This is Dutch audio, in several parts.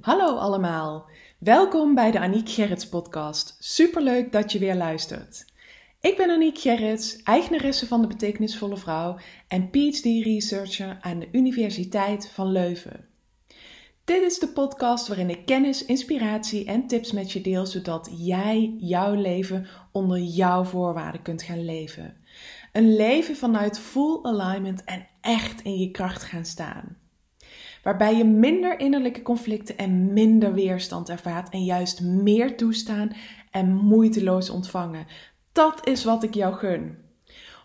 Hallo allemaal. Welkom bij de Aniek Gerrits podcast. Superleuk dat je weer luistert. Ik ben Aniek Gerrits, eigenaresse van de Betekenisvolle Vrouw en PhD-researcher aan de Universiteit van Leuven. Dit is de podcast waarin ik kennis, inspiratie en tips met je deel, zodat jij jouw leven onder jouw voorwaarden kunt gaan leven. Een leven vanuit full alignment en echt in je kracht gaan staan waarbij je minder innerlijke conflicten en minder weerstand ervaart en juist meer toestaan en moeiteloos ontvangen. Dat is wat ik jou gun.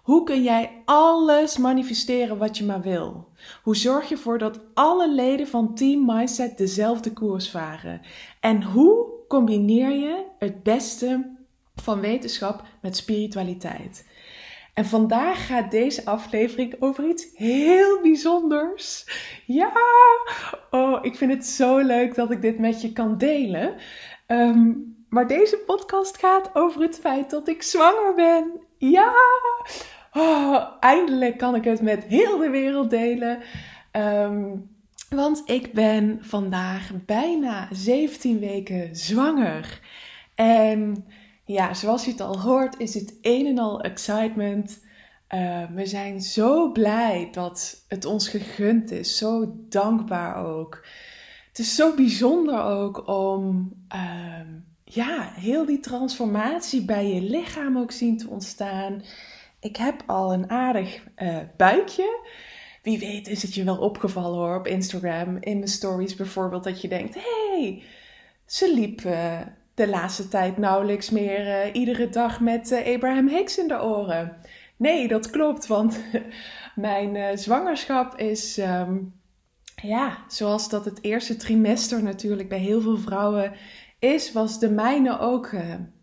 Hoe kun jij alles manifesteren wat je maar wil? Hoe zorg je ervoor dat alle leden van Team Mindset dezelfde koers varen? En hoe combineer je het beste van wetenschap met spiritualiteit? En vandaag gaat deze aflevering over iets heel bijzonders. Ja, oh, ik vind het zo leuk dat ik dit met je kan delen. Ehm, maar deze podcast gaat over het feit dat ik zwanger ben. Ja, oh, eindelijk kan ik het met heel de wereld delen. Ehm, want ik ben vandaag bijna 17 weken zwanger. En ja, zoals je het al hoort, is het een en al excitement. Uh, we zijn zo blij dat het ons gegund is. Zo dankbaar ook. Het is zo bijzonder ook om uh, ja, heel die transformatie bij je lichaam ook zien te ontstaan. Ik heb al een aardig uh, buikje. Wie weet is het je wel opgevallen hoor op Instagram, in mijn stories bijvoorbeeld, dat je denkt: hey, ze liep de laatste tijd nauwelijks meer uh, iedere dag met uh, Abraham Hicks in de oren. Nee, dat klopt, want mijn uh, zwangerschap is, um, ja, zoals dat het eerste trimester natuurlijk bij heel veel vrouwen is, was de mijne ook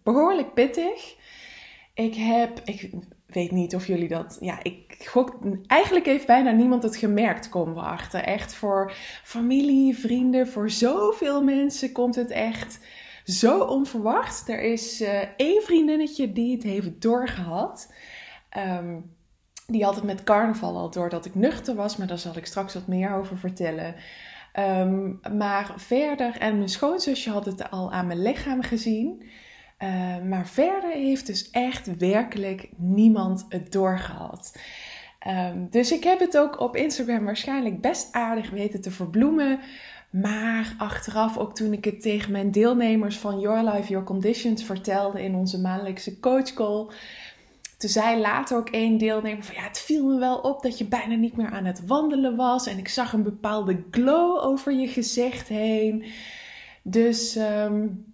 behoorlijk pittig. Ik heb, ik weet niet of jullie dat, ja, ik gok, eigenlijk heeft bijna niemand het gemerkt, komen we achter. Echt voor familie, vrienden, voor zoveel mensen komt het echt zo onverwacht. Er is uh, één vriendinnetje die het heeft doorgehad. Um, die had het met carnaval al door dat ik nuchter was, maar daar zal ik straks wat meer over vertellen. Um, maar verder, en mijn schoonzusje had het al aan mijn lichaam gezien. Uh, maar verder heeft dus echt werkelijk niemand het doorgehad. Dus ik heb het ook op Instagram waarschijnlijk best aardig weten te verbloemen. Maar achteraf, ook toen ik het tegen mijn deelnemers van Your Life, Your Conditions vertelde in onze maandelijkse coachcall. Toen zei later ook één deelnemer van ja, het viel me wel op dat je bijna niet meer aan het wandelen was. En ik zag een bepaalde glow over je gezicht heen. Dus um,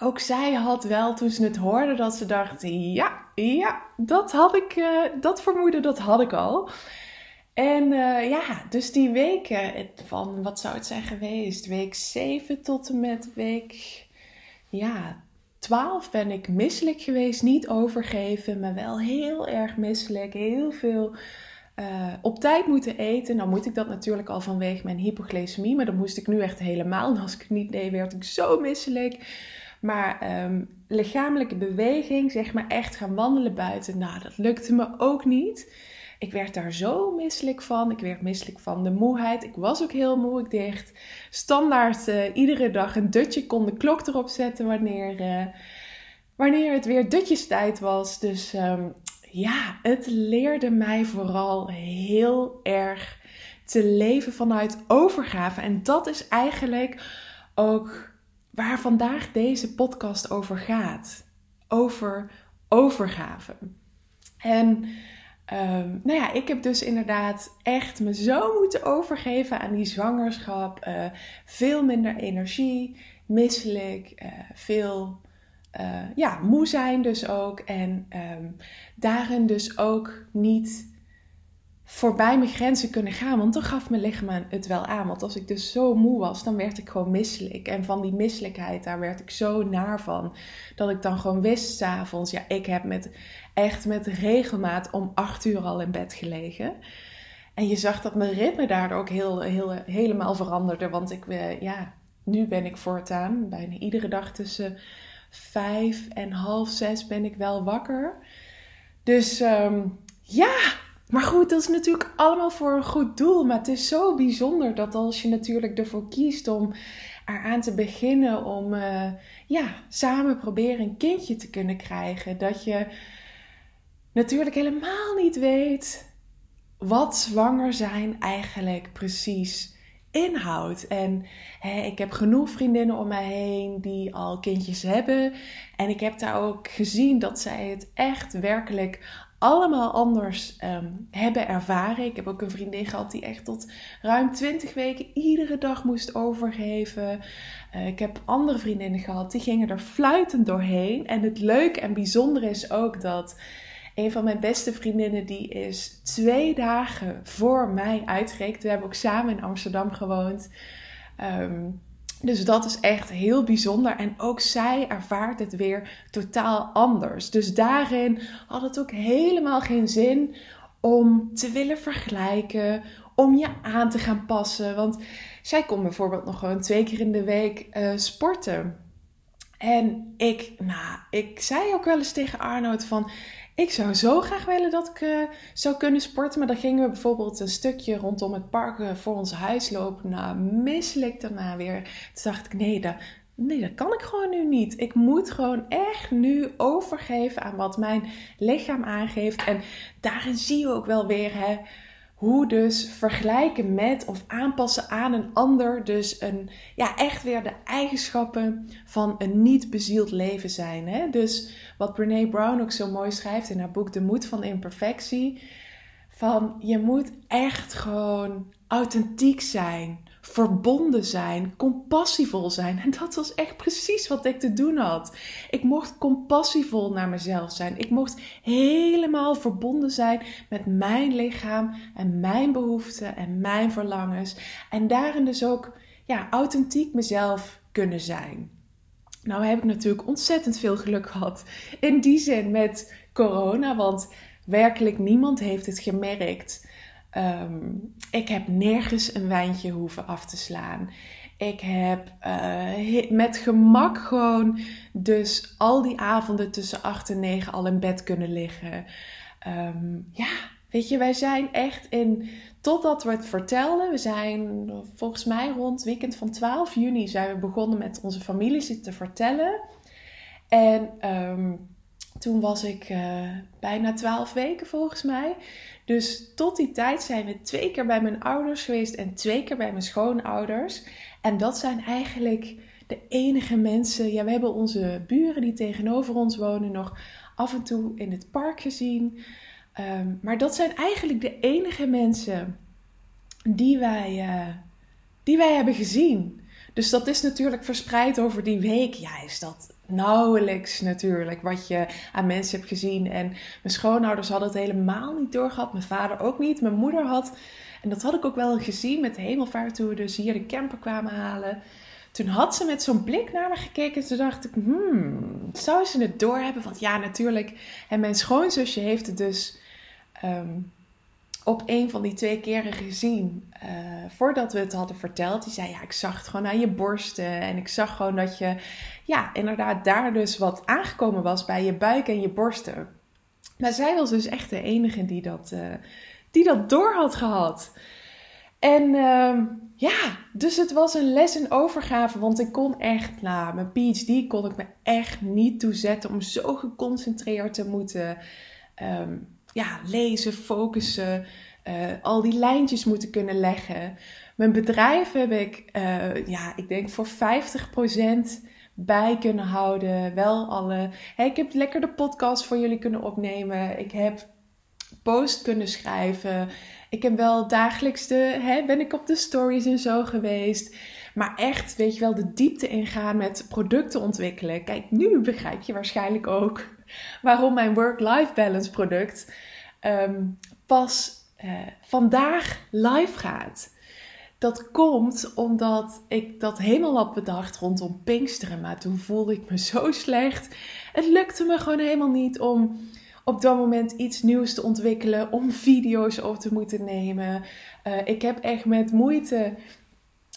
ook zij had wel toen ze het hoorde dat ze dacht, ja, ja, dat had ik, uh, dat vermoeden, dat had ik al. En uh, ja, dus die weken van, wat zou het zijn geweest? Week 7 tot en met week, ja, 12 ben ik misselijk geweest. Niet overgeven, maar wel heel erg misselijk. Heel veel uh, op tijd moeten eten. Nou moet ik dat natuurlijk al vanwege mijn hypoglycemie, maar dat moest ik nu echt helemaal. Als ik het niet deed, werd ik zo misselijk. Maar um, lichamelijke beweging, zeg maar echt gaan wandelen buiten, nou dat lukte me ook niet. Ik werd daar zo misselijk van. Ik werd misselijk van de moeheid. Ik was ook heel moe. Ik deed standaard uh, iedere dag een dutje. Kon de klok erop zetten wanneer, uh, wanneer het weer dutjestijd was. Dus um, ja, het leerde mij vooral heel erg te leven vanuit overgave. En dat is eigenlijk ook waar vandaag deze podcast over gaat. Over overgave. En Um, nou ja, ik heb dus inderdaad echt me zo moeten overgeven aan die zwangerschap. Uh, veel minder energie, misselijk, uh, veel uh, ja, moe zijn dus ook. En um, daarin dus ook niet voorbij mijn grenzen kunnen gaan. Want dan gaf mijn lichaam het wel aan. Want als ik dus zo moe was, dan werd ik gewoon misselijk. En van die misselijkheid, daar werd ik zo naar van. Dat ik dan gewoon wist s'avonds, ja, ik heb met, echt met regelmaat om acht uur al in bed gelegen. En je zag dat mijn ritme daardoor ook heel, heel, helemaal veranderde. Want ik, uh, ja, nu ben ik voortaan bijna iedere dag tussen vijf en half zes ben ik wel wakker. Dus um, ja, maar goed, dat is natuurlijk allemaal voor een goed doel. Maar het is zo bijzonder dat als je natuurlijk ervoor kiest om eraan te beginnen, om uh, ja, samen proberen een kindje te kunnen krijgen, dat je natuurlijk helemaal niet weet wat zwanger zijn eigenlijk precies inhoudt. En hè, ik heb genoeg vriendinnen om mij heen die al kindjes hebben. En ik heb daar ook gezien dat zij het echt werkelijk allemaal anders ehm, hebben ervaren. Ik heb ook een vriendin gehad die echt tot ruim 20 weken iedere dag moest overgeven. Uh, ik heb andere vriendinnen gehad die gingen er fluitend doorheen. En het leuke en bijzondere is ook dat een van mijn beste vriendinnen die is twee dagen voor mij uitgerekend. We hebben ook samen in Amsterdam gewoond. Ehm, dus dat is echt heel bijzonder. En ook zij ervaart het weer totaal anders. Dus daarin had het ook helemaal geen zin om te willen vergelijken, om je aan te gaan passen. Want zij kon bijvoorbeeld nog gewoon twee keer in de week uh, sporten. En ik, nou, ik zei ook wel eens tegen Arnoud van, ik zou zo graag willen dat ik uh, zou kunnen sporten. Maar dan gingen we bijvoorbeeld een stukje rondom het park uh, voor ons huis lopen. Nou, misselijk daarna weer. Toen dacht ik, nee dat, nee, dat kan ik gewoon nu niet. Ik moet gewoon echt nu overgeven aan wat mijn lichaam aangeeft. En daarin zie je ook wel weer, hè hoe dus vergelijken met of aanpassen aan een ander dus een, ja, echt weer de eigenschappen van een niet bezield leven zijn. Hè? Dus wat Brene Brown ook zo mooi schrijft in haar boek De Moed van Imperfectie. Van je moet echt gewoon authentiek zijn verbonden zijn, compassievol zijn. En dat was echt precies wat ik te doen had. Ik mocht compassievol naar mezelf zijn. Ik mocht helemaal verbonden zijn met mijn lichaam en mijn behoeften en mijn verlangens. En daarin dus ook ja, authentiek mezelf kunnen zijn. Nou heb ik natuurlijk ontzettend veel geluk gehad in die zin met corona, want werkelijk niemand heeft het gemerkt. Ehm, ik heb nergens een wijntje hoeven af te slaan. Ik heb uh, met gemak gewoon dus al die avonden tussen 8 en 9 al in bed kunnen liggen. Um, ja, weet je, wij zijn echt in, totdat we het vertelden, we zijn volgens mij rond weekend van 12 juni zijn we begonnen met onze familie te vertellen. En um, toen was ik uh, bijna 12 weken volgens mij. Dus tot die tijd zijn we twee keer bij mijn ouders geweest en twee keer bij mijn schoonouders. En dat zijn eigenlijk de enige mensen. Ja, we hebben onze buren die tegenover ons wonen nog af en toe in het park gezien. Um, maar dat zijn eigenlijk de enige mensen die wij, uh, die wij hebben gezien. Dus dat is natuurlijk verspreid over die week. Ja, is dat nauwelijks natuurlijk wat je aan mensen hebt gezien. En mijn schoonouders hadden het helemaal niet doorgehad. Mijn vader ook niet. Mijn moeder had, en dat had ik ook wel gezien met de hemelvaart toen we dus hier de camper kwamen halen. Toen had ze met zo'n blik naar me gekeken. Toen dacht ik, hmm, zou ze het doorhebben? Want ja, natuurlijk. En mijn schoonzusje heeft het dus um, op een van die twee keren gezien. Uh, voordat we het hadden verteld. Die zei: Ja, ik zag het gewoon aan je borsten. En ik zag gewoon dat je, ja, inderdaad, daar dus wat aangekomen was bij je buik en je borsten. Maar zij was dus echt de enige die dat, uh, die dat door had gehad. En uh, ja, dus het was een les in overgave. Want ik kon echt, nou, mijn PhD kon ik me echt niet toezetten om zo geconcentreerd te moeten. Um, ja, lezen, focussen, uh, al die lijntjes moeten kunnen leggen. Mijn bedrijf heb ik, uh, ja, ik denk voor 50% bij kunnen houden. Wel alle. Ik heb lekker de podcast voor jullie kunnen opnemen. Ik heb post kunnen schrijven. Ik heb wel dagelijks de, hè, ben ik op de stories en zo geweest. Maar echt, weet je wel, de diepte ingaan met producten ontwikkelen. Kijk, nu begrijp je waarschijnlijk ook waarom mijn work-life balance product um, pas uh, vandaag live gaat. Dat komt omdat ik dat helemaal had bedacht rondom Pinksteren. Maar toen voelde ik me zo slecht. Het lukte me gewoon helemaal niet om op dat moment iets nieuws te ontwikkelen. Om video's op te moeten nemen. Uh, ik heb echt met moeite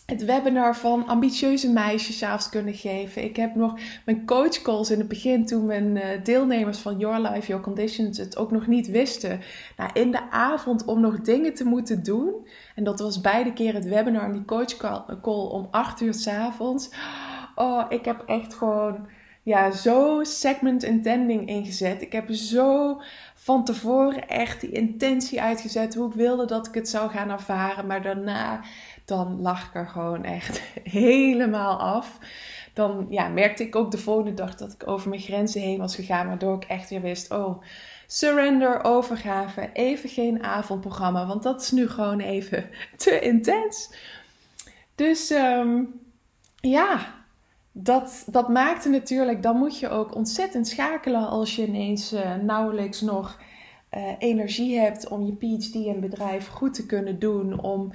het webinar van ambitieuze meisjes avonds kunnen geven. Ik heb nog mijn coachcalls in het begin toen mijn eh, deelnemers van Your Life, Your Conditions het ook nog niet wisten. Nou, in de avond om nog dingen te moeten doen. En dat was beide keer het webinar en die coachcall om 8 uur s avonds. Oh, ik heb echt gewoon ja, zo segment intending ingezet. Ik heb zo van tevoren echt die intentie uitgezet hoe ik wilde dat ik het zou gaan ervaren. Maar daarna dan lag ik er gewoon echt helemaal af. Dan ja, merkte ik ook de volgende dag dat ik over mijn grenzen heen was gegaan, waardoor ik echt weer wist: oh, surrender, overgave, even geen avondprogramma, want dat is nu gewoon even te intens. Dus ehm, ja, dat, dat maakte natuurlijk, dan moet je ook ontzettend schakelen als je ineens uh, nauwelijks nog uh, energie hebt om je PhD en bedrijf goed te kunnen doen, om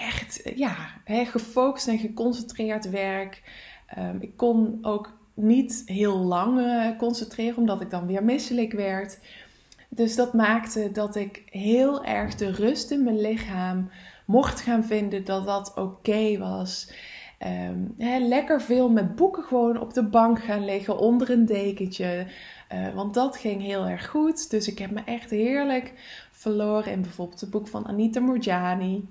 echt ja, gefocust en geconcentreerd werk. Um, ik kon ook niet heel lang uh, concentreren, omdat ik dan weer misselijk werd. Dus dat maakte dat ik heel erg de rust in mijn lichaam mocht gaan vinden dat dat oké was. Um, lekker veel met boeken gewoon op de bank gaan liggen onder een dekentje. Uh, want dat ging heel erg goed. Dus ik heb me echt heerlijk verloren in bijvoorbeeld het boek van Anita Morjani.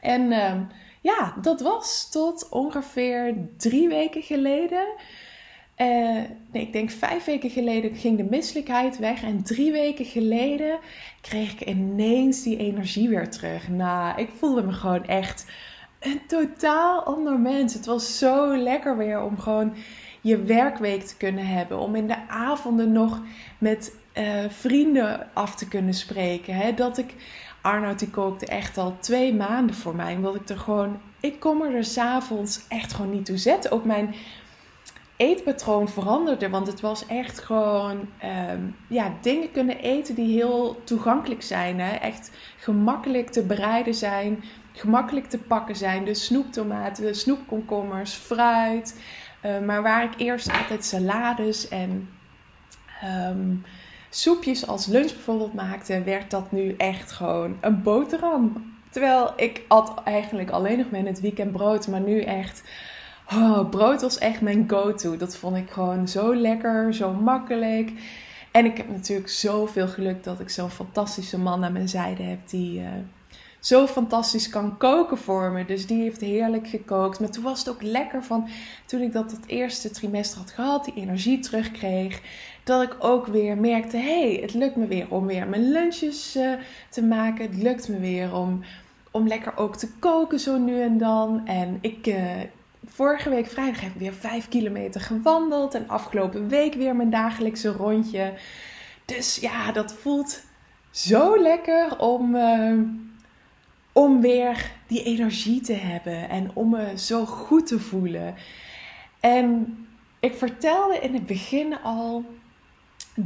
En ehm, ja, dat was tot ongeveer drie weken geleden. Uh, nee, ik denk vijf weken geleden ging de misselijkheid weg. En drie weken geleden kreeg ik ineens die energie weer terug. Nou, ik voelde me gewoon echt een totaal ander mens. Het was zo lekker weer om gewoon je werkweek te kunnen hebben. Om in de avonden nog met uh, vrienden af te kunnen spreken. Hè? Dat ik Arnoud die kookte echt al twee maanden voor mij. Omdat ik er gewoon, ik kom er dus s'avonds echt gewoon niet toe zetten. Ook mijn eetpatroon veranderde. Want het was echt gewoon um, ja, dingen kunnen eten die heel toegankelijk zijn. Hè? Echt gemakkelijk te bereiden zijn. Gemakkelijk te pakken zijn. Dus snoeptomaten, snoepkomkommers, fruit. Uh, maar waar ik eerst altijd salades en um, soepjes als lunch bijvoorbeeld maakte, werd dat nu echt gewoon een boterham. Terwijl ik at eigenlijk alleen nog maar in het weekend brood, maar nu echt. Oh, brood was echt mijn go-to. Dat vond ik gewoon zo lekker, zo makkelijk. En ik heb natuurlijk zoveel geluk dat ik zo'n fantastische man aan mijn zijde heb die uh, zo fantastisch kan koken voor me. Dus die heeft heerlijk gekookt. Maar toen was het ook lekker van toen ik dat het eerste trimester had gehad, die energie terugkreeg dat ik ook weer merkte: hey, het lukt me weer om weer mijn lunches uh, te maken. Het lukt me weer om, om lekker ook te koken zo nu en dan. En ik, uh, vorige week vrijdag heb ik weer 5 kilometer gewandeld. En afgelopen week weer mijn dagelijkse rondje. Dus ja, dat voelt zo lekker om, uh, om weer die energie te hebben. En om me zo goed te voelen. En ik vertelde in het begin al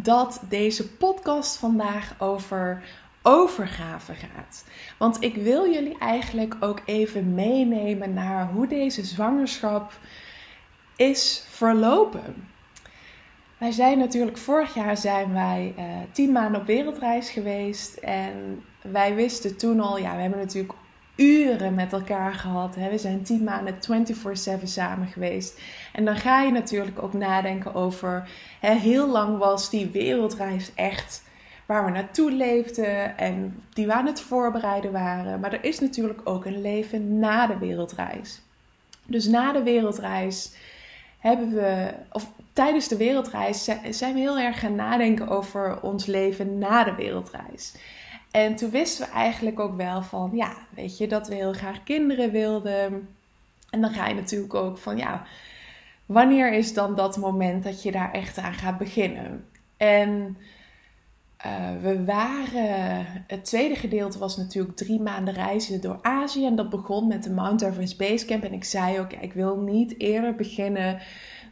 dat deze podcast vandaag over overgave gaat. Want ik wil jullie eigenlijk ook even meenemen naar hoe deze zwangerschap is verlopen. Wij zijn natuurlijk vorig jaar zijn wij uh, tien maanden op wereldreis geweest en wij wisten toen al, ja, we hebben natuurlijk uren met elkaar gehad. Hè? We zijn tien maanden 24/7 samen geweest. En dan ga je natuurlijk ook nadenken over, hè, heel lang was die wereldreis echt waar we naartoe leefden en die we aan het voorbereiden waren. Maar er is natuurlijk ook een leven na de wereldreis. Dus na de wereldreis hebben we, of tijdens de wereldreis, zijn we heel erg gaan nadenken over ons leven na de wereldreis. En toen wisten we eigenlijk ook wel van, ja, weet je, dat we heel graag kinderen wilden. En dan ga je natuurlijk ook van, ja, wanneer is dan dat moment dat je daar echt aan gaat beginnen? En uh, we waren, het tweede gedeelte was natuurlijk drie maanden reizen door Azië. En dat begon met de Mount Everest Basecamp. En ik zei ook, ja, ik wil niet eerder beginnen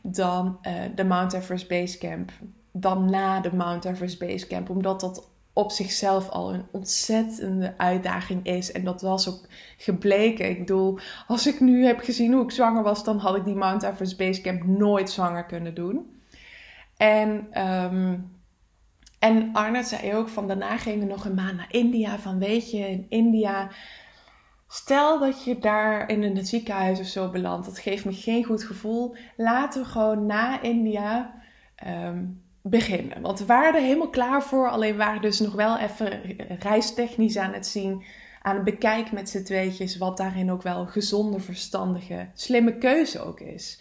dan uh, de Mount Everest Basecamp. Dan na de Mount Everest Basecamp. Omdat dat op zichzelf al een ontzettende uitdaging is. En dat was ook gebleken. Ik bedoel, als ik nu heb gezien hoe ik zwanger was, dan had ik die Mount Everest Basecamp nooit zwanger kunnen doen. En, um, en Arnold zei ook van daarna gingen we nog een maand naar India. Van weet je, in India Stel dat je daar in een ziekenhuis of zo belandt. Dat geeft me geen goed gevoel. Laten we gewoon na India ehm, beginnen. Want we waren er helemaal klaar voor. Alleen waren dus nog wel even reistechnisch aan het zien. Aan het bekijken met z'n tweetjes. Wat daarin ook wel gezonde, verstandige, slimme keuze ook is.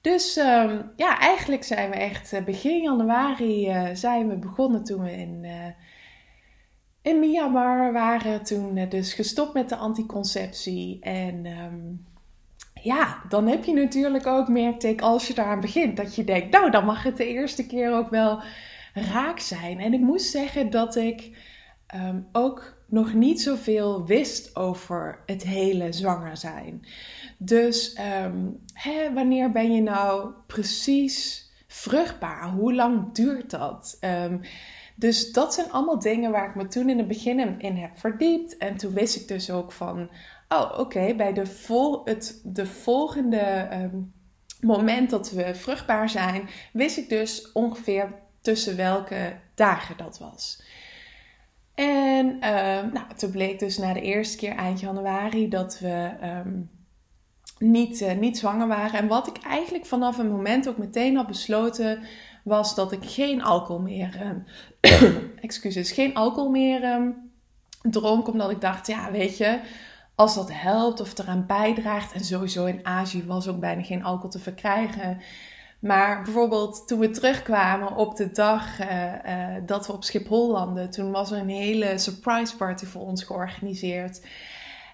Dus ehm, ja, eigenlijk zijn we echt eh, begin januari uh, zijn we begonnen toen we in, uh, in Myanmar waren. Toen dus gestopt met de anticonceptie. En um, ja, dan heb je natuurlijk ook, merkte ik, als je daaraan begint, dat je denkt, nou, dan mag het de eerste keer ook wel raak zijn. En ik moest zeggen dat ik um, ook nog niet zoveel wist over het hele zwanger zijn. Dus um, hè, wanneer ben je nou precies vruchtbaar? Hoe lang duurt dat? Um, dus dat zijn allemaal dingen waar ik me toen in het begin in heb verdiept. En toen wist ik dus ook van, oh oké, bij de, vol, het, de volgende um, moment dat we vruchtbaar zijn, wist ik dus ongeveer tussen welke dagen dat was. En uh, nou, toen bleek dus na de eerste keer eind januari dat we um, niet, uh, niet zwanger waren. En wat ik eigenlijk vanaf een moment ook meteen had besloten, was dat ik geen alcohol meer, excuses, geen alcohol meer dronk. Omdat ik dacht, ja, weet je, als dat helpt of eraan bijdraagt. En sowieso in Azië was ook bijna geen alcohol te verkrijgen. Maar bijvoorbeeld toen we terugkwamen op de dag uh, uh, dat we op Schiphol landden, toen was er een hele surprise party voor ons georganiseerd.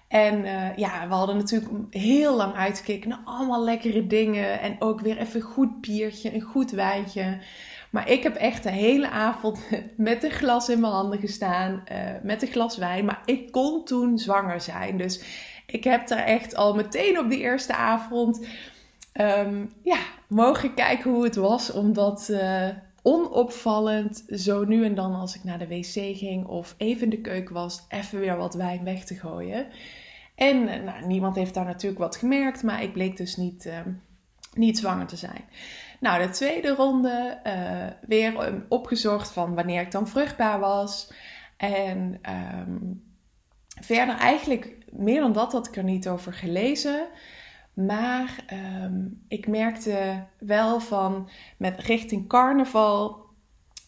En uh, ja, we hadden natuurlijk heel lang uitgekeken naar allemaal lekkere dingen. En ook weer even een goed biertje, een goed wijntje. Maar ik heb echt de hele avond met een glas in mijn handen gestaan, met een glas wijn. Maar ik kon toen zwanger zijn. Dus ik heb daar echt al meteen op die eerste avond um, ja, mogen kijken hoe het was om dat uh, onopvallend zo nu en dan als ik naar de wc ging of even in de keuken was, even weer wat wijn weg te gooien. En eh, nou, niemand heeft daar natuurlijk wat gemerkt, maar ik bleek dus niet, uh, niet zwanger te zijn. Nou, de tweede ronde uh, weer opgezocht van wanneer ik dan vruchtbaar was. En um, verder eigenlijk meer dan dat had ik er niet over gelezen. Maar um, ik merkte wel van met richting carnaval.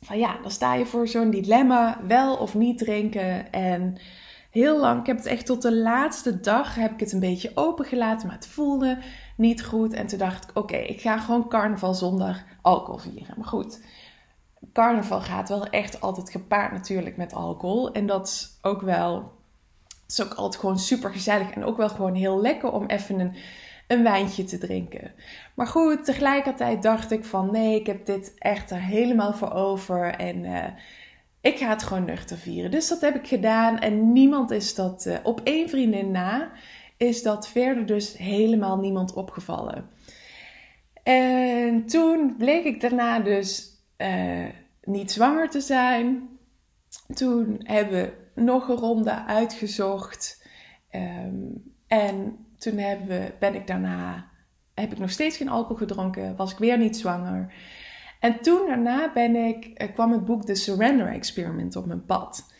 Van ja, dan sta je voor zo'n dilemma. Wel of niet drinken. En heel lang, ik heb het echt tot de laatste dag heb ik het een beetje opengelaten. Maar het voelde niet goed. En toen dacht ik, oké, ik ga gewoon carnaval zonder alcohol vieren. Maar goed, carnaval gaat wel echt altijd gepaard natuurlijk met alcohol. En dat is ook wel, is ook altijd gewoon super gezellig. En ook wel gewoon heel lekker om even een een wijntje te drinken. Maar goed, tegelijkertijd dacht ik van nee, ik heb dit echt er helemaal voor over en uh, ik ga het gewoon nuchter vieren. Dus dat heb ik gedaan en niemand is dat, uh, op één vriendin na, is dat verder dus helemaal niemand opgevallen. En toen bleek ik daarna dus uh, niet zwanger te zijn. Toen hebben we nog een ronde uitgezocht. Um, en toen we, ben ik daarna, heb ik nog steeds geen alcohol gedronken, was ik weer niet zwanger. En toen daarna ben ik, eh, kwam het boek The Surrender Experiment op mijn pad.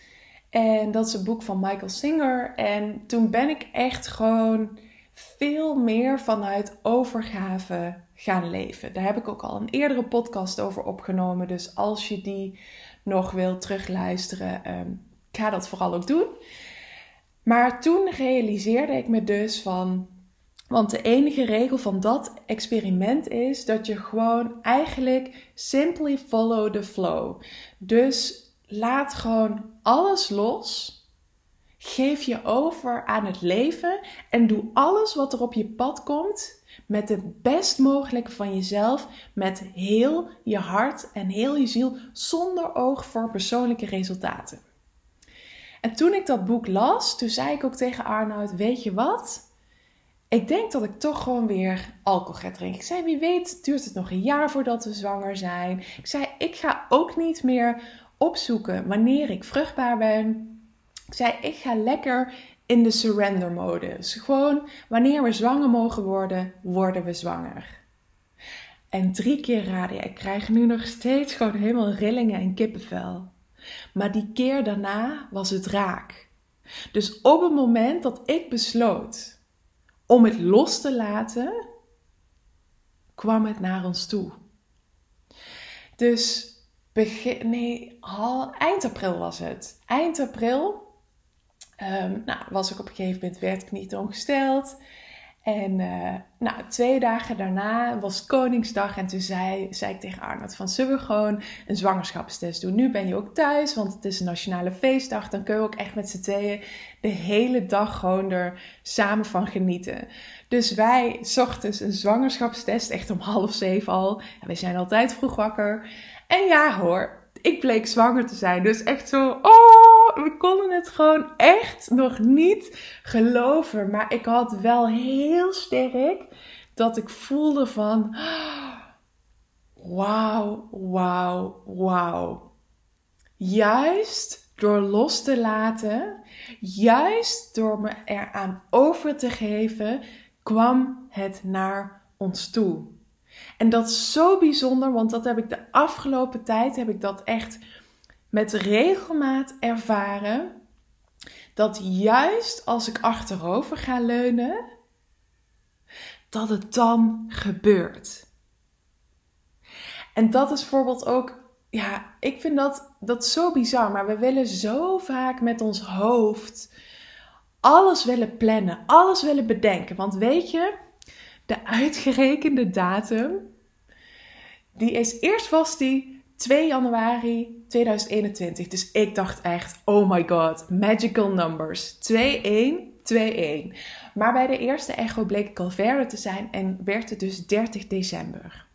En dat is een boek van Michael Singer. En toen ben ik echt gewoon veel meer vanuit overgave gaan leven. Daar heb ik ook al een eerdere podcast over opgenomen. Dus als je die nog wilt terugluisteren, um, ga dat vooral ook doen. Maar toen realiseerde ik me dus van. Want de enige regel van dat experiment is dat je gewoon eigenlijk simply follow the flow. Dus laat gewoon alles los. Geef je over aan het leven en doe alles wat er op je pad komt met het best mogelijke van jezelf, met heel je hart en heel je ziel, zonder oog voor persoonlijke resultaten. En toen ik dat boek las, toen zei ik ook tegen Arnoud: Weet je wat? Ik denk dat ik toch gewoon weer alcohol ga drinken. Ik zei: Wie weet, duurt het nog een jaar voordat we zwanger zijn. Ik zei: Ik ga ook niet meer opzoeken wanneer ik vruchtbaar ben. Ik zei: Ik ga lekker in de surrender modus. Gewoon wanneer we zwanger mogen worden, worden we zwanger. En drie keer raden, ik krijg nu nog steeds gewoon helemaal rillingen en kippenvel. Maar die keer daarna was het raak. Dus op het moment dat ik besloot om het los te laten, kwam het naar ons toe. Dus begin, nee, al, eind april was het. Eind april um, nou, was ik op een gegeven moment, werd ik niet ongesteld. En uh, nou, twee dagen daarna was Koningsdag en toen zei, zei ik tegen Arnold van zullen we gewoon een zwangerschapstest doen. Nu ben je ook thuis, want het is een nationale feestdag. Dan kunnen we ook echt met z'n tweeën de hele dag gewoon er samen van genieten. Dus wij ochtends een zwangerschapstest, echt om half zeven al. En we zijn altijd vroeg wakker. En ja hoor, ik bleek zwanger te zijn. Dus echt zo, oh, we konden het gewoon echt nog niet geloven. Maar ik had wel heel sterk dat ik voelde van, wauw, wauw, wauw. Juist door los te laten, juist door me eraan over te geven, kwam het naar ons toe. En dat is zo bijzonder, want dat heb ik de afgelopen tijd, heb ik dat echt met regelmaat ervaren. Dat juist als ik achterover ga leunen, dat het dan gebeurt. En dat is bijvoorbeeld ook, ja, ik vind dat, dat zo bizar, maar we willen zo vaak met ons hoofd alles willen plannen, alles willen bedenken. Want weet je, de uitgerekende datum, die is eerst was die 2 januari 2021. Dus ik dacht echt, oh my god, magical numbers. 2-1, 2-1. Maar bij de eerste echo bleek ik al verder te zijn en werd het dus 30 december.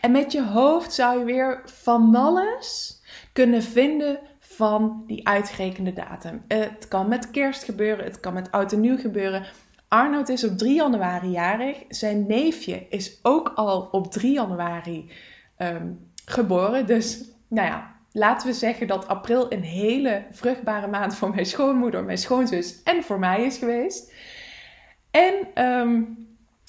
En met je hoofd zou je weer van alles kunnen vinden van die uitgerekende datum. Het kan met kerst gebeuren, het kan met oud en nieuw gebeuren. Arnoud is op 3 januari jarig. Zijn neefje is ook al op 3 januari ehm, geboren. Dus nou ja, laten we zeggen dat april een hele vruchtbare maand voor mijn schoonmoeder, mijn schoonzus en voor mij is geweest. En um,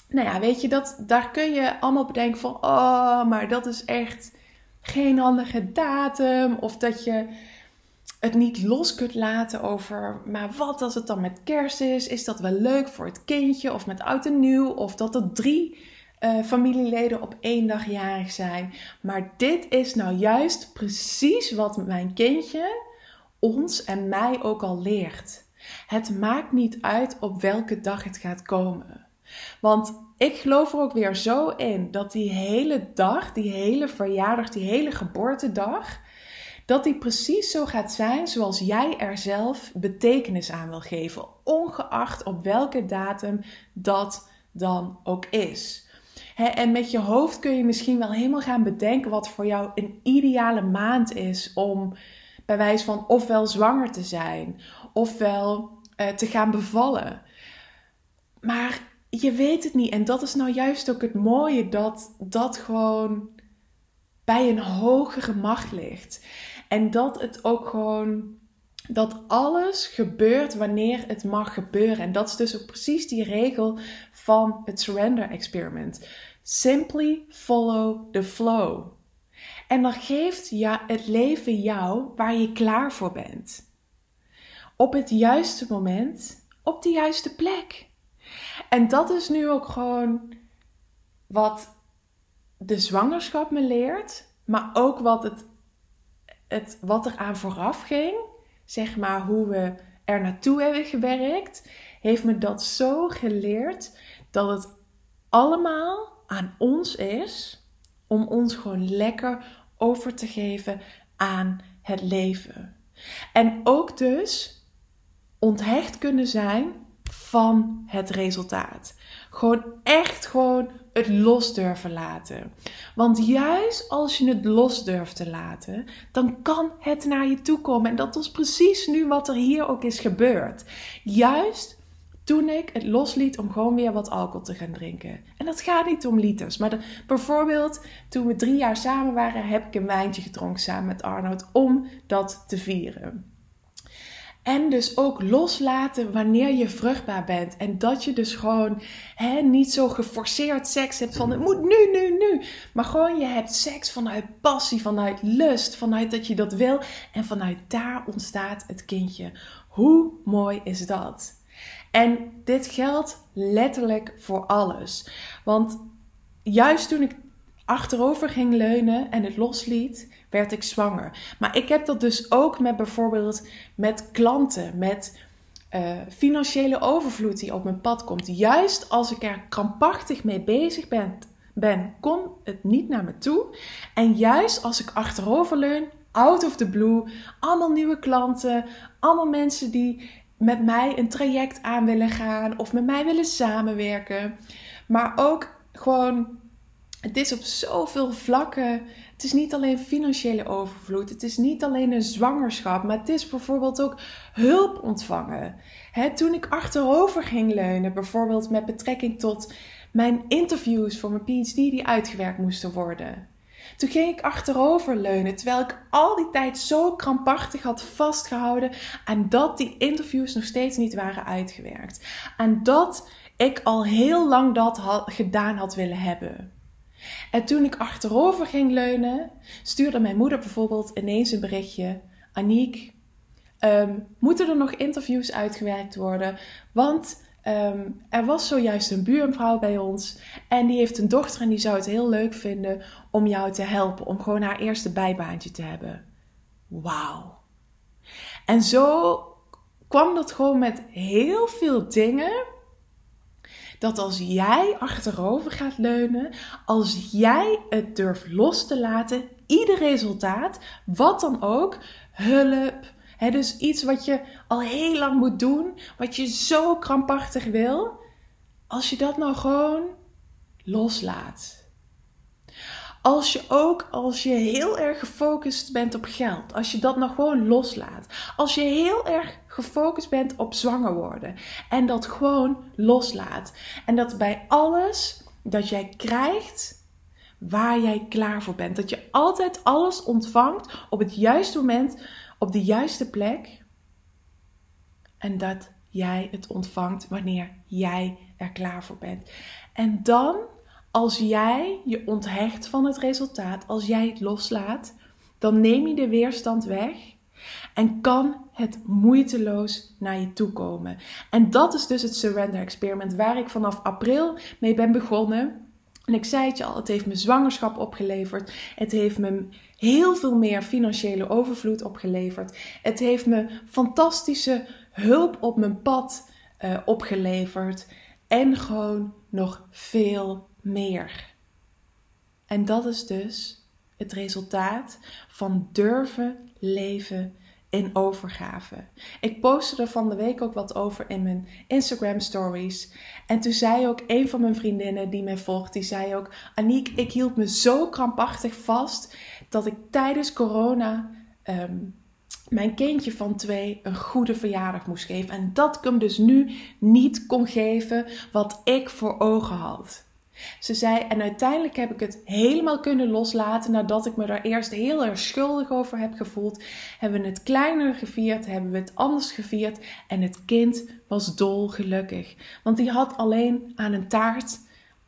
nou ja, weet je, dat, daar kun je allemaal bedenken van, oh, maar dat is echt geen handige datum. Of dat je het niet los kunt laten over, maar wat als het dan met kerst is? Is dat wel leuk voor het kindje of met oud en nieuw? Of dat er drie uh, familieleden op één dag jarig zijn. Maar dit is nou juist precies wat mijn kindje ons en mij ook al leert. Het maakt niet uit op welke dag het gaat komen. Want ik geloof er ook weer zo in dat die hele dag, die hele verjaardag, die hele geboortedag, dat die precies zo gaat zijn zoals jij er zelf betekenis aan wil geven, ongeacht op welke datum dat dan ook is. En met je hoofd kun je misschien wel helemaal gaan bedenken wat voor jou een ideale maand is om bij wijze van ofwel zwanger te zijn, ofwel uh, te gaan bevallen. Maar je weet het niet. En dat is nou juist ook het mooie dat dat gewoon bij een hogere macht ligt. En dat het ook gewoon. Dat alles gebeurt wanneer het mag gebeuren. En dat is dus ook precies die regel van het surrender experiment. Simply follow the flow. En dan geeft ja, het leven jou waar je klaar voor bent. Op het juiste moment, op de juiste plek. En dat is nu ook gewoon wat de zwangerschap me leert, maar ook wat het het, wat er aan vooraf ging, zeg maar hoe we er naartoe hebben gewerkt, heeft me dat zo geleerd dat het allemaal aan ons is om ons gewoon lekker over te geven aan het leven. En ook dus onthecht kunnen zijn van het resultaat. Gewoon echt gewoon het los durven laten. Want juist als je het los durft te laten, dan kan het naar je toe komen. En dat is precies nu wat er hier ook is gebeurd. Juist toen ik het losliet om gewoon weer wat alcohol te gaan drinken. En dat gaat niet om liters. Maar bijvoorbeeld toen we drie jaar samen waren, heb ik een wijntje gedronken samen met Arnold om dat te vieren. En dus ook loslaten wanneer je vruchtbaar bent. En dat je dus gewoon hè, niet zo geforceerd seks hebt van het moet nu, nu, nu. Maar gewoon je hebt seks vanuit passie, vanuit lust, vanuit dat je dat wil. En vanuit daar ontstaat het kindje. Hoe mooi is dat? En dit geldt letterlijk voor alles. Want juist toen ik achterover ging leunen en het losliet, werd ik zwanger. Maar ik heb dat dus ook met bijvoorbeeld met klanten, met uh, financiële overvloed die op mijn pad komt. Juist als ik er krampachtig mee bezig ben, ben, komt het niet naar me toe. En juist als ik achterover leun, out of the blue, allemaal nieuwe klanten, allemaal mensen die met mij een traject aan willen gaan of met mij willen samenwerken. Maar ook gewoon, het is op zoveel vlakken. Het is niet alleen financiële overvloed, het is niet alleen een zwangerschap, maar het is bijvoorbeeld ook hulp ontvangen. toen ik achterover ging leunen, bijvoorbeeld met betrekking tot mijn interviews voor mijn PhD die uitgewerkt moesten worden. Toen ging ik achterover leunen, terwijl ik al die tijd zo krampachtig had vastgehouden aan dat die interviews nog steeds niet waren uitgewerkt. En dat ik al heel lang dat had, gedaan had willen hebben. En toen ik achterover ging leunen, stuurde mijn moeder bijvoorbeeld ineens een berichtje: Aniek, um, moeten er nog interviews uitgewerkt worden? Want Ehm, er was zojuist een buurvrouw bij ons en die heeft een dochter en die zou het heel leuk vinden om jou te helpen, om gewoon haar eerste bijbaantje te hebben. Wauw. En zo kwam dat gewoon met heel veel dingen. Dat als jij achterover gaat leunen, als jij het durft los te laten, ieder resultaat, wat dan ook, hulp, dus iets wat je al heel lang moet doen, wat je zo krampachtig wil, als je dat nou gewoon loslaat. Als je ook, als je heel erg gefocust bent op geld, als je dat nou gewoon loslaat. Als je heel erg gefocust bent op zwanger worden en dat gewoon loslaat. En dat bij alles dat jij krijgt, waar jij klaar voor bent. Dat je altijd alles ontvangt op het juiste moment op de juiste plek en dat jij het ontvangt wanneer jij er klaar voor bent. En dan, als jij je onthecht van het resultaat, als jij het loslaat, dan neem je de weerstand weg en kan het moeiteloos naar je toe komen. En dat is dus het Surrender Experiment waar ik vanaf april mee ben begonnen. En ik zei het je al, het heeft me zwangerschap opgeleverd. Het heeft me heel veel meer financiële overvloed opgeleverd. Het heeft me fantastische hulp op mijn pad uh, opgeleverd. En gewoon nog veel meer. En dat is dus het resultaat van durven leven in overgave. Ik postte er van de week ook wat over in mijn Instagram stories. En toen zei ook een van mijn vriendinnen die mij volgt, die zei ook: Aniek, ik hield me zo krampachtig vast dat ik tijdens corona ehm, mijn kindje van twee een goede verjaardag moest geven. En dat ik hem dus nu niet kon geven wat ik voor ogen had. Ze zei, en uiteindelijk heb ik het helemaal kunnen loslaten nadat ik me daar eerst heel erg schuldig over heb gevoeld. Hebben we het kleiner gevierd, hebben we het anders gevierd en het kind was dolgelukkig. Want die had alleen aan een taart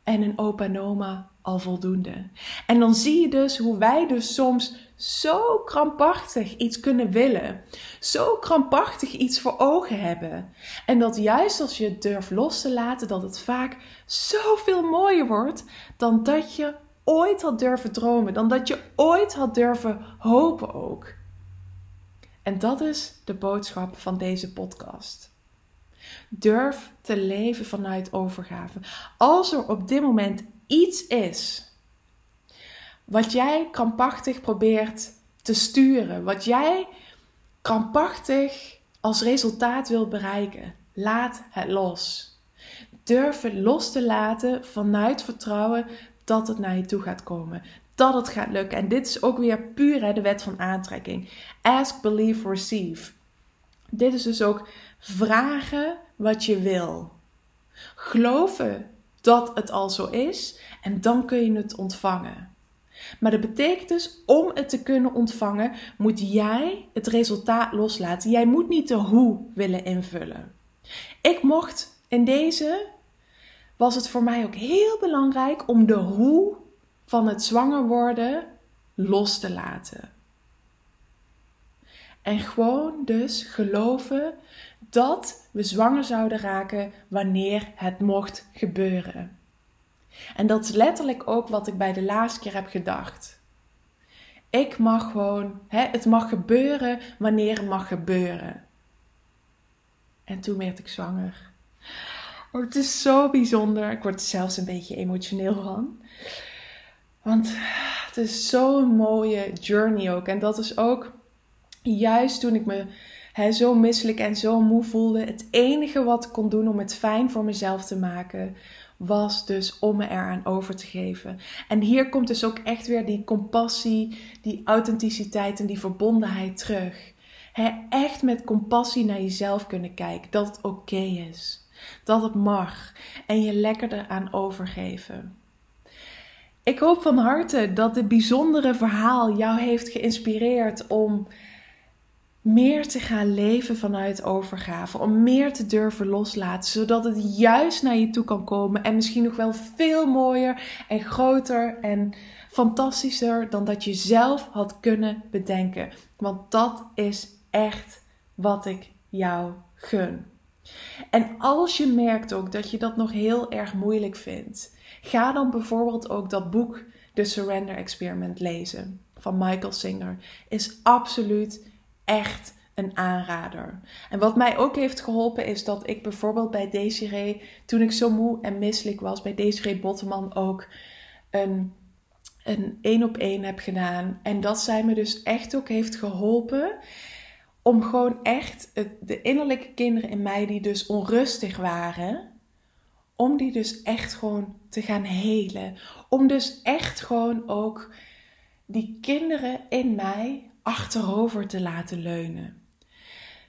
en een opa en al voldoende. En dan zie je dus hoe wij dus soms zo krampachtig iets kunnen willen. Zo krampachtig iets voor ogen hebben. En dat juist als je het durft los te laten, dat het vaak zoveel mooier wordt dan dat je ooit had durven dromen. Dan dat je ooit had durven hopen ook. En dat is de boodschap van deze podcast. Durf te leven vanuit overgave. Als er op dit moment iets is wat jij krampachtig probeert te sturen, wat jij krampachtig als resultaat wilt bereiken, laat het los. Durf het los te laten vanuit vertrouwen dat het naar je toe gaat komen. Dat het gaat lukken. En dit is ook weer puur hè, de wet van aantrekking. Ask, believe, receive. Dit is dus ook vragen wat je wil. Geloven dat het al zo is en dan kun je het ontvangen. Maar dat betekent dus, om het te kunnen ontvangen, moet jij het resultaat loslaten. Jij moet niet de hoe willen invullen. Ik mocht in deze, was het voor mij ook heel belangrijk om de hoe van het zwanger worden los te laten. En gewoon dus geloven dat we zwanger zouden raken wanneer het mocht gebeuren. En dat is letterlijk ook wat ik bij de laatste keer heb gedacht. Ik mag gewoon, hè, het mag gebeuren wanneer het mag gebeuren. En toen werd ik zwanger. Oh, het is zo bijzonder. Ik word zelfs een beetje emotioneel van. Want het is zo'n mooie journey ook. En dat is ook juist toen ik me hè, zo misselijk en zo moe voelde. Het enige wat ik kon doen om het fijn voor mezelf te maken, was dus om me eraan over te geven. En hier komt dus ook echt weer die compassie, die authenticiteit en die verbondenheid terug. He, echt met compassie naar jezelf kunnen kijken. Dat het oké is. Dat het mag. En je lekker eraan overgeven. Ik hoop van harte dat dit bijzondere verhaal jou heeft geïnspireerd om meer te gaan leven vanuit overgave. Om meer te durven loslaten. Zodat het juist naar je toe kan komen. En misschien nog wel veel mooier en groter en fantastischer dan dat je zelf had kunnen bedenken. Want dat is echt wat ik jou gun. En als je merkt ook dat je dat nog heel erg moeilijk vindt, ga dan bijvoorbeeld ook dat boek The Surrender Experiment lezen van Michael Singer. Is absoluut echt een aanrader. En wat mij ook heeft geholpen is dat ik bijvoorbeeld bij Desiree, toen ik zo moe en misselijk was, bij Desiree Botteman ook een een één op één heb gedaan. En dat zij me dus echt ook heeft geholpen om gewoon echt de innerlijke kinderen in mij die dus onrustig waren, om die dus echt gewoon te gaan helen. Om dus echt gewoon ook die kinderen in mij achterover te laten leunen.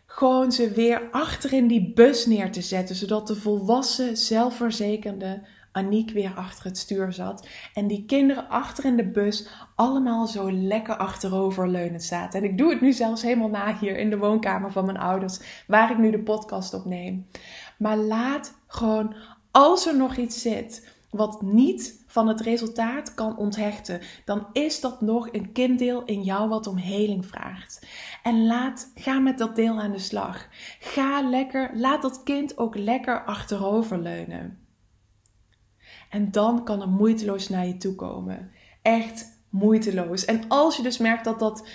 Gewoon ze weer achter in die bus neer te zetten, zodat de volwassen, zelfverzekerde Aniek weer achter het stuur zat. En die kinderen achter in de bus allemaal zo lekker achteroverleunend zaten. En ik doe het nu zelfs helemaal na hier in de woonkamer van mijn ouders, waar ik nu de podcast opneem. Maar laat gewoon, als er nog iets zit wat niet van het resultaat kan onthechten, dan is dat nog een kinddeel in jou wat om heling vraagt. En laat, ga met dat deel aan de slag. Ga lekker, laat dat kind ook lekker achteroverleunen. En dan kan er moeiteloos naar je toe komen. Echt moeiteloos. En als je dus merkt dat dat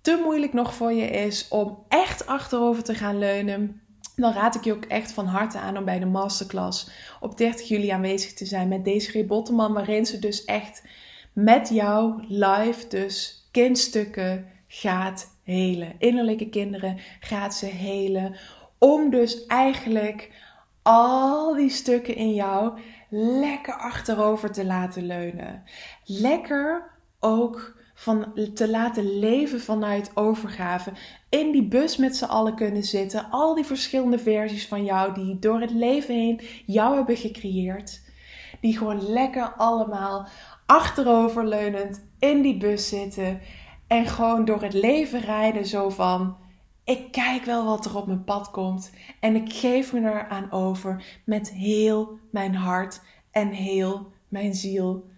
te moeilijk nog voor je is om echt achterover te gaan leunen, dan raad ik je ook echt van harte aan om bij de masterclass op 30 juli aanwezig te zijn met Desiree Botteman, waarin ze dus echt met jou live dus kindstukken gaat helen. Innerlijke kinderen gaat ze helen. Om dus eigenlijk al die stukken in jou lekker achterover te laten leunen. Lekker ook van te laten leven vanuit overgave. In die bus met z'n allen kunnen zitten. Al die verschillende versies van jou die door het leven heen jou hebben gecreëerd. Die gewoon lekker allemaal achteroverleunend in die bus zitten. En gewoon door het leven rijden zo van ik kijk wel wat er op mijn pad komt en ik geef me eraan over met heel mijn hart en heel mijn ziel.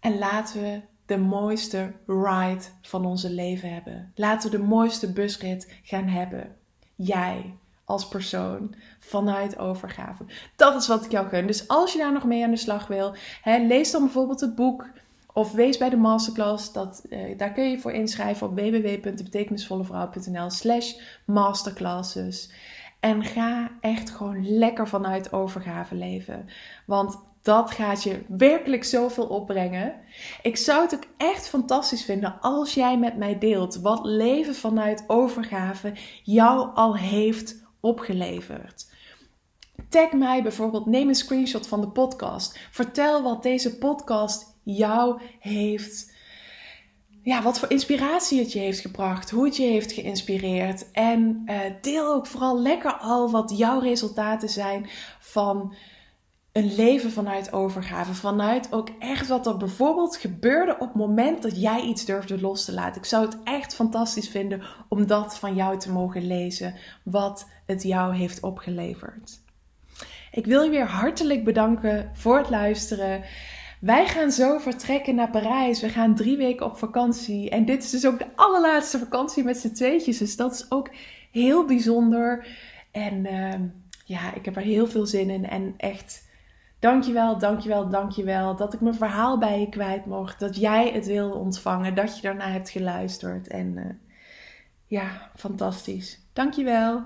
En laten we de mooiste ride van onze leven hebben. Laten we de mooiste busrit gaan hebben. Jij als persoon vanuit overgave. Dat is wat ik jou gun. Dus als je daar nog mee aan de slag wil, hè, lees dan bijvoorbeeld het boek of wees bij de masterclass. Dat, uh, daar kun je voor inschrijven op www.betekenisvollevrouw.nl slash masterclasses. En ga echt gewoon lekker vanuit overgave leven. Want dat gaat je werkelijk zoveel opbrengen. Ik zou het ook echt fantastisch vinden als jij met mij deelt wat leven vanuit overgave jou al heeft opgeleverd. Tag mij bijvoorbeeld, neem een screenshot van de podcast. Vertel wat deze podcast jou heeft. Ja, wat voor inspiratie het je heeft gebracht, hoe het je heeft geïnspireerd. En uh, deel ook vooral lekker al wat jouw resultaten zijn van een leven vanuit overgave. Vanuit ook echt wat er bijvoorbeeld gebeurde op het moment dat jij iets durfde los te laten. Ik zou het echt fantastisch vinden om dat van jou te mogen lezen, wat het jou heeft opgeleverd. Ik wil je weer hartelijk bedanken voor het luisteren. Wij gaan zo vertrekken naar Parijs. We gaan drie weken op vakantie. En dit is dus ook de allerlaatste vakantie met z'n tweetjes. Dus dat is ook heel bijzonder. En ehm, ja, ik heb er heel veel zin in. En echt, dankjewel, dankjewel, dankjewel dat ik mijn verhaal bij je kwijt mocht. Dat jij het wilde ontvangen. Dat je daarna hebt geluisterd. En uh, ja, fantastisch. Dankjewel.